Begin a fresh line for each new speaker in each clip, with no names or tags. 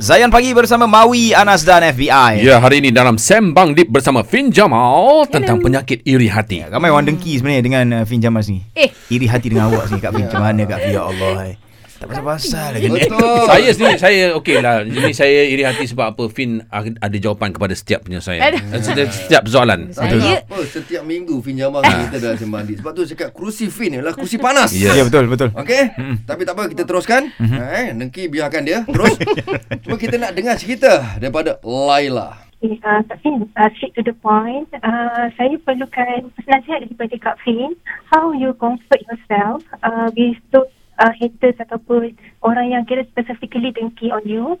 Zayan Pagi bersama Mawi, Anas dan FBI.
Ya, hari ini dalam Sembang Deep bersama Fin Jamal tentang penyakit iri hati.
Ya, Ramai orang dengki sebenarnya dengan uh, Fin Jamal ni.
Eh.
Iri hati dengan awak sini Kak Fin. Macam mana Kak Fin? Ya Allah. hai. Tak pasal-pasal lagi ni.
Betul.
Saya sendiri saya okey lah. Ini saya iri hati sebab apa Fin ada jawapan kepada setiap penyelesaian.
Aduh.
Eh, Setiap, setiap persoalan.
Saya
Apa setiap minggu Fin Jamal kita dalam sembang Sebab tu saya cakap kerusi Fin ialah kerusi panas.
Ya.
Ya betul betul.
Okey? Tapi tak apa kita teruskan. Eh, Nengki biarkan dia. Terus. Cuma kita nak dengar cerita daripada Laila.
Okay, uh, Kak Fin, uh, straight to the point. Uh, saya perlukan nasihat daripada Kak Fin. How you comfort yourself uh, with those uh, haters ataupun orang yang kira specifically dengki on you.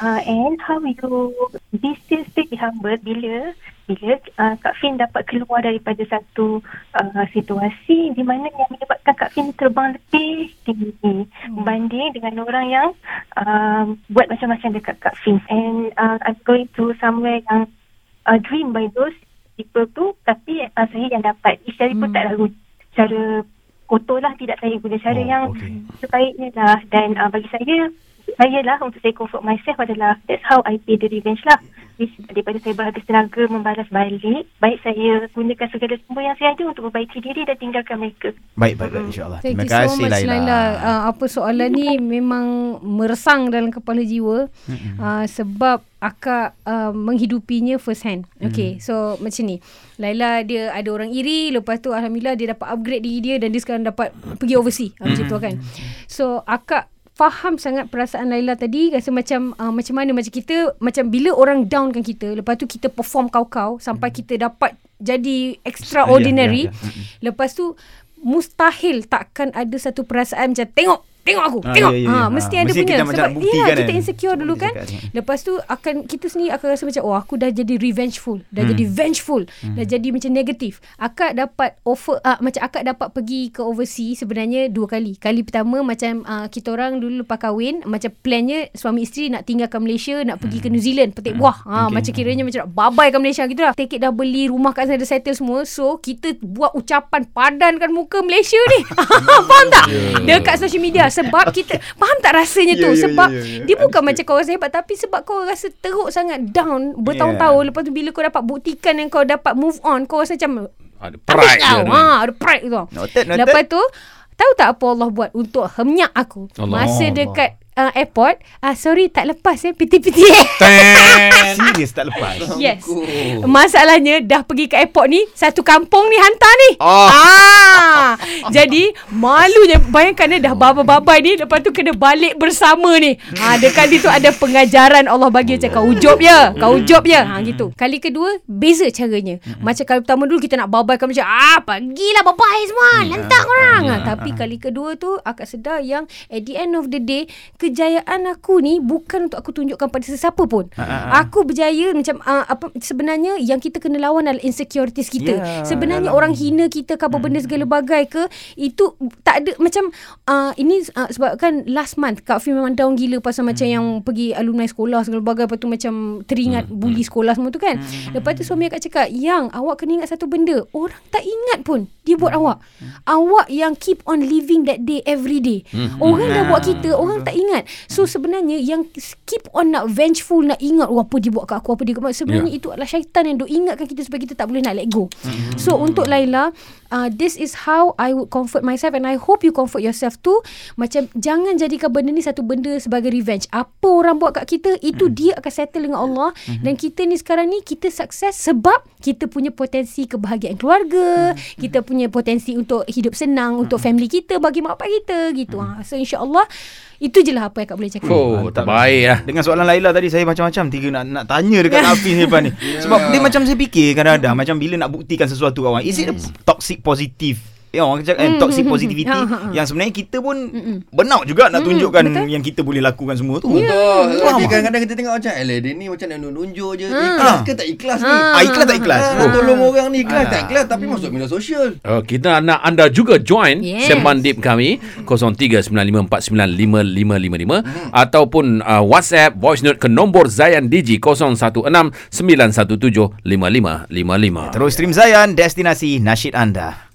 Uh, and how you be still stay humble bila bila uh, Kak Fin dapat keluar daripada satu uh, situasi di mana yang menyebabkan Kak Fin terbang lebih tinggi berbanding dengan orang yang um, buat macam-macam dekat Kak Fin. And uh, I'm going to somewhere yang uh, dream by those people tu tapi uh, saya yang dapat. Secara pun tak lalu cara kotor lah tidak saya guna cara
Oh,
yang
okay.
sebaiknya lah dan uh, bagi saya saya lah untuk saya comfort myself adalah that's how I pay the revenge lah Which, daripada saya berhabis tenaga membalas balik baik saya gunakan segala sumber yang saya ada untuk membaiki diri dan tinggalkan mereka
Baik baik baik insya-Allah.
Thank
Terima
so
kasih
much
Laila.
Laila. Uh, apa soalan ni memang meresang dalam kepala jiwa uh, sebab akak uh, menghidupinya first hand. Okay, so macam ni. Laila dia ada orang iri, lepas tu alhamdulillah dia dapat upgrade diri dia dan dia sekarang dapat pergi overseas. Uh, macam tu kan. So akak faham sangat perasaan Laila tadi rasa macam uh, macam mana macam kita macam bila orang downkan kita lepas tu kita perform kau-kau sampai kita dapat jadi extraordinary
Ya, ya, ya.
lepas tu mustahil takkan ada satu perasaan macam tengok tengok aku
Ah,
tengok.
ya, ya,
ha,
ya.
mesti
Ah,
ada
mesti
punya
kita
sebab ya, kita
kan.
insecure dulu kan.
cakap, hmm.
lepas tu akan kita sendiri akan rasa macam oh aku dah jadi revengeful. Dah
Hmm.
jadi vengeful dah jadi macam negatif. Akak dapat offer uh, macam akak dapat pergi ke overseas sebenarnya dua kali. Kali pertama macam uh, kita orang dulu lepas kahwin macam plannya suami isteri nak tinggalkan Malaysia nak pergi ke New Zealand. Petik buah ha,
Okay.
macam kiranya macam nak babai ke Malaysia gitu lah. Take it dah beli rumah kat sana dah settle semua. So kita buat ucapan padankan muka Malaysia ni. Faham tak? Dekat social media sebab kita faham tak rasanya
Ya,
tu
ya,
sebab
ya, ya.
dia bukan macam kau rasa hebat tapi sebab kau rasa teruk sangat down bertahun-tahun lepas tu bila kau dapat buktikan yang kau dapat move on kau rasa macam
Ada
habis
pride dia
kau
tu.
ha ada pride tu
Noted, noted.
lepas tu tahu tak apa Allah buat untuk hemyak aku
Allah.
masa
Allah.
dekat uh, airport ah sorry tak lepas eh piti-piti
Ten.
Serius tak lepas.
Yes.
Sanggup.
Masalahnya dah pergi ke airport ni satu kampung ni hantar ni.
Oh.
Ah. Jadi malunya bayangkan dia dah babai-babai ni lepas tu kena balik bersama ni. Ha dekat situ ada pengajaran Allah bagi macam kau ujub ya. Kau ujub ya. Ha gitu. Kali kedua beza caranya. Macam kali pertama dulu kita nak babaikan macam ah pagilah babai semua. Lantak orang. Ha, tapi kali kedua tu akak sedar yang at the end of the day kejayaan aku ni bukan untuk aku tunjukkan pada sesiapa pun. Aku berjaya macam uh, apa sebenarnya yang kita kena lawan adalah insecurities kita.
Ya,
sebenarnya
dalam-
orang hina kita ke apa benda segala bagai ke itu tak ada macam uh, ini uh, sebab kan last month Kak Fim memang down gila pasal macam yang pergi alumni sekolah segala bagai lepas tu macam teringat bully sekolah semua tu kan. Lepas tu suami akak cakap, "Yang awak kena ingat satu benda, orang tak ingat pun dia buat awak. Awak yang keep on living that day every day. Orang dah buat kita, orang tak ingat. So sebenarnya yang keep on nak vengeful nak ingat oh, apa dia buat kat aku apa dia buat sebenarnya itu adalah syaitan yang duk ingatkan kita supaya kita tak boleh nak let go. So untuk Laila, uh, this is how I would comfort myself and I hope you comfort yourself too. Macam jangan jadikan benda ni satu benda sebagai revenge. Apa orang buat kat kita itu dia akan settle dengan Allah dan kita ni sekarang ni kita sukses sebab kita punya potensi kebahagiaan keluarga, kita punya potensi untuk hidup senang untuk family kita, bagi mak bapak kita gitu. Ha. So insya-Allah itu je lah apa yang Kak boleh cakap.
Oh,
Mantap.
terbaik lah.
Dengan soalan Laila tadi saya macam-macam tiga nak nak tanya dekat Hafiz ni ni. Sebab dia macam saya fikir kadang-kadang macam bila nak buktikan sesuatu kat orang, is it a toxic positive Ya orang cakap mm, toxic positivity
Ha, ha, ha.
yang sebenarnya kita pun burnout juga nak tunjukkan yang kita boleh lakukan semua tu.
Betul.
Faham
Tapi kadang-kadang kita tengok macam Alah dia ni macam nak nunjuk je
Ha.
Ikhlas ke tak ikhlas ni
Ah, ikhlas tak ikhlas?
Ah,
Oh.
tolong orang ni ikhlas
Ah.
tak ikhlas Tapi masuk media sosial
Oh, kita nak anda juga join
Yes.
Sembang Deep kami 0395495555 ataupun uh, WhatsApp voice note ke nombor Zayan Digi 0169175555.
Terus stream Zayan destinasi nasyid anda.